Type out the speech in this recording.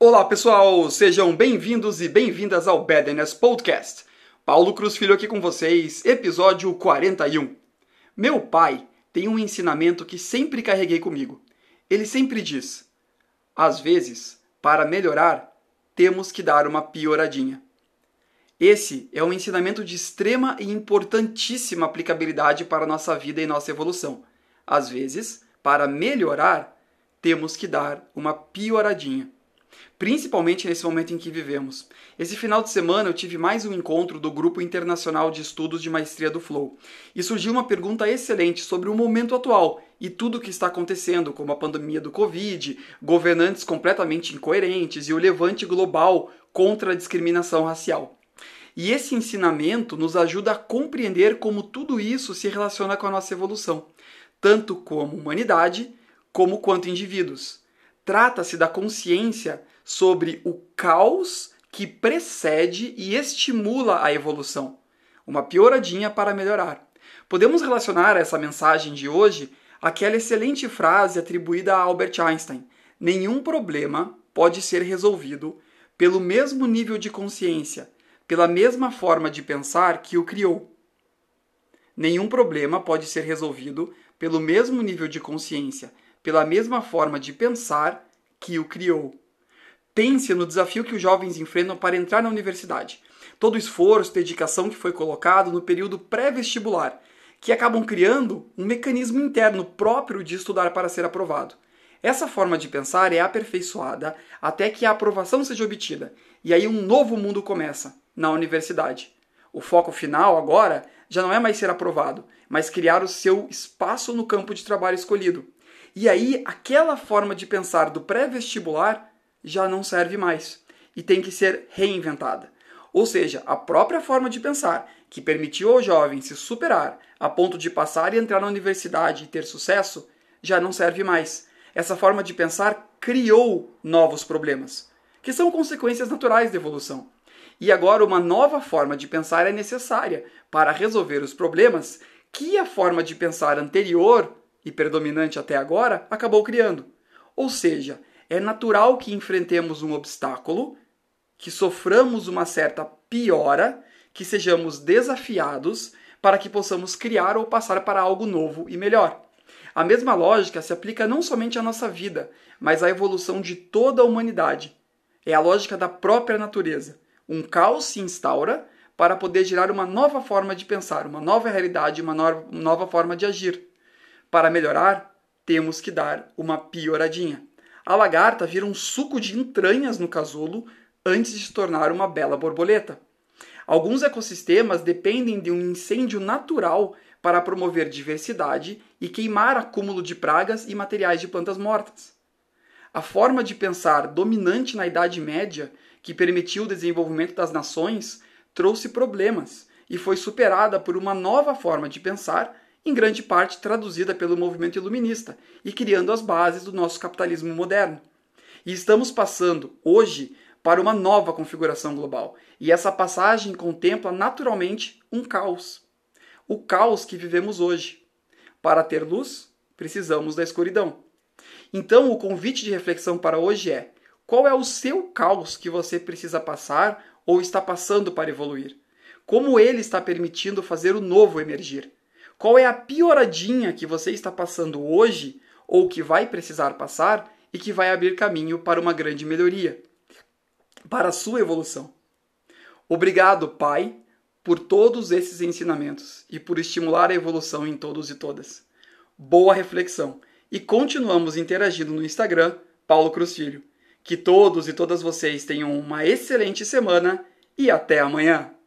Olá pessoal, sejam bem-vindos e bem-vindas ao Badness Podcast. Paulo Cruz Filho aqui com vocês, episódio 41. Meu pai tem um ensinamento que sempre carreguei comigo. Ele sempre diz: às vezes, para melhorar, temos que dar uma pioradinha. Esse é um ensinamento de extrema e importantíssima aplicabilidade para nossa vida e nossa evolução. Às vezes, para melhorar, temos que dar uma pioradinha principalmente nesse momento em que vivemos. Esse final de semana eu tive mais um encontro do Grupo Internacional de Estudos de Maestria do Flow e surgiu uma pergunta excelente sobre o momento atual e tudo o que está acontecendo, como a pandemia do Covid, governantes completamente incoerentes e o levante global contra a discriminação racial. E esse ensinamento nos ajuda a compreender como tudo isso se relaciona com a nossa evolução, tanto como humanidade como quanto indivíduos. Trata-se da consciência sobre o caos que precede e estimula a evolução. Uma pioradinha para melhorar. Podemos relacionar essa mensagem de hoje àquela excelente frase atribuída a Albert Einstein: nenhum problema pode ser resolvido pelo mesmo nível de consciência, pela mesma forma de pensar que o criou. Nenhum problema pode ser resolvido pelo mesmo nível de consciência, pela mesma forma de pensar que o criou. Pense no desafio que os jovens enfrentam para entrar na universidade. Todo o esforço, dedicação que foi colocado no período pré-vestibular, que acabam criando um mecanismo interno próprio de estudar para ser aprovado. Essa forma de pensar é aperfeiçoada até que a aprovação seja obtida, e aí um novo mundo começa, na universidade. O foco final agora já não é mais ser aprovado, mas criar o seu espaço no campo de trabalho escolhido. E aí aquela forma de pensar do pré-vestibular já não serve mais e tem que ser reinventada. Ou seja, a própria forma de pensar que permitiu ao jovem se superar a ponto de passar e entrar na universidade e ter sucesso já não serve mais. Essa forma de pensar criou novos problemas, que são consequências naturais da evolução. E agora uma nova forma de pensar é necessária para resolver os problemas que a forma de pensar anterior e predominante até agora acabou criando. Ou seja, é natural que enfrentemos um obstáculo, que soframos uma certa piora, que sejamos desafiados para que possamos criar ou passar para algo novo e melhor. A mesma lógica se aplica não somente à nossa vida, mas à evolução de toda a humanidade. É a lógica da própria natureza. Um caos se instaura para poder gerar uma nova forma de pensar, uma nova realidade, uma nova forma de agir. Para melhorar, temos que dar uma pioradinha a lagarta vira um suco de entranhas no casulo antes de se tornar uma bela borboleta. Alguns ecossistemas dependem de um incêndio natural para promover diversidade e queimar acúmulo de pragas e materiais de plantas mortas. A forma de pensar dominante na Idade Média, que permitiu o desenvolvimento das nações, trouxe problemas e foi superada por uma nova forma de pensar em grande parte traduzida pelo movimento iluminista e criando as bases do nosso capitalismo moderno. E estamos passando, hoje, para uma nova configuração global. E essa passagem contempla naturalmente um caos. O caos que vivemos hoje. Para ter luz, precisamos da escuridão. Então, o convite de reflexão para hoje é: qual é o seu caos que você precisa passar ou está passando para evoluir? Como ele está permitindo fazer o novo emergir? Qual é a pioradinha que você está passando hoje ou que vai precisar passar e que vai abrir caminho para uma grande melhoria, para a sua evolução? Obrigado, Pai, por todos esses ensinamentos e por estimular a evolução em todos e todas. Boa reflexão e continuamos interagindo no Instagram, Paulo Cruz Filho. Que todos e todas vocês tenham uma excelente semana e até amanhã!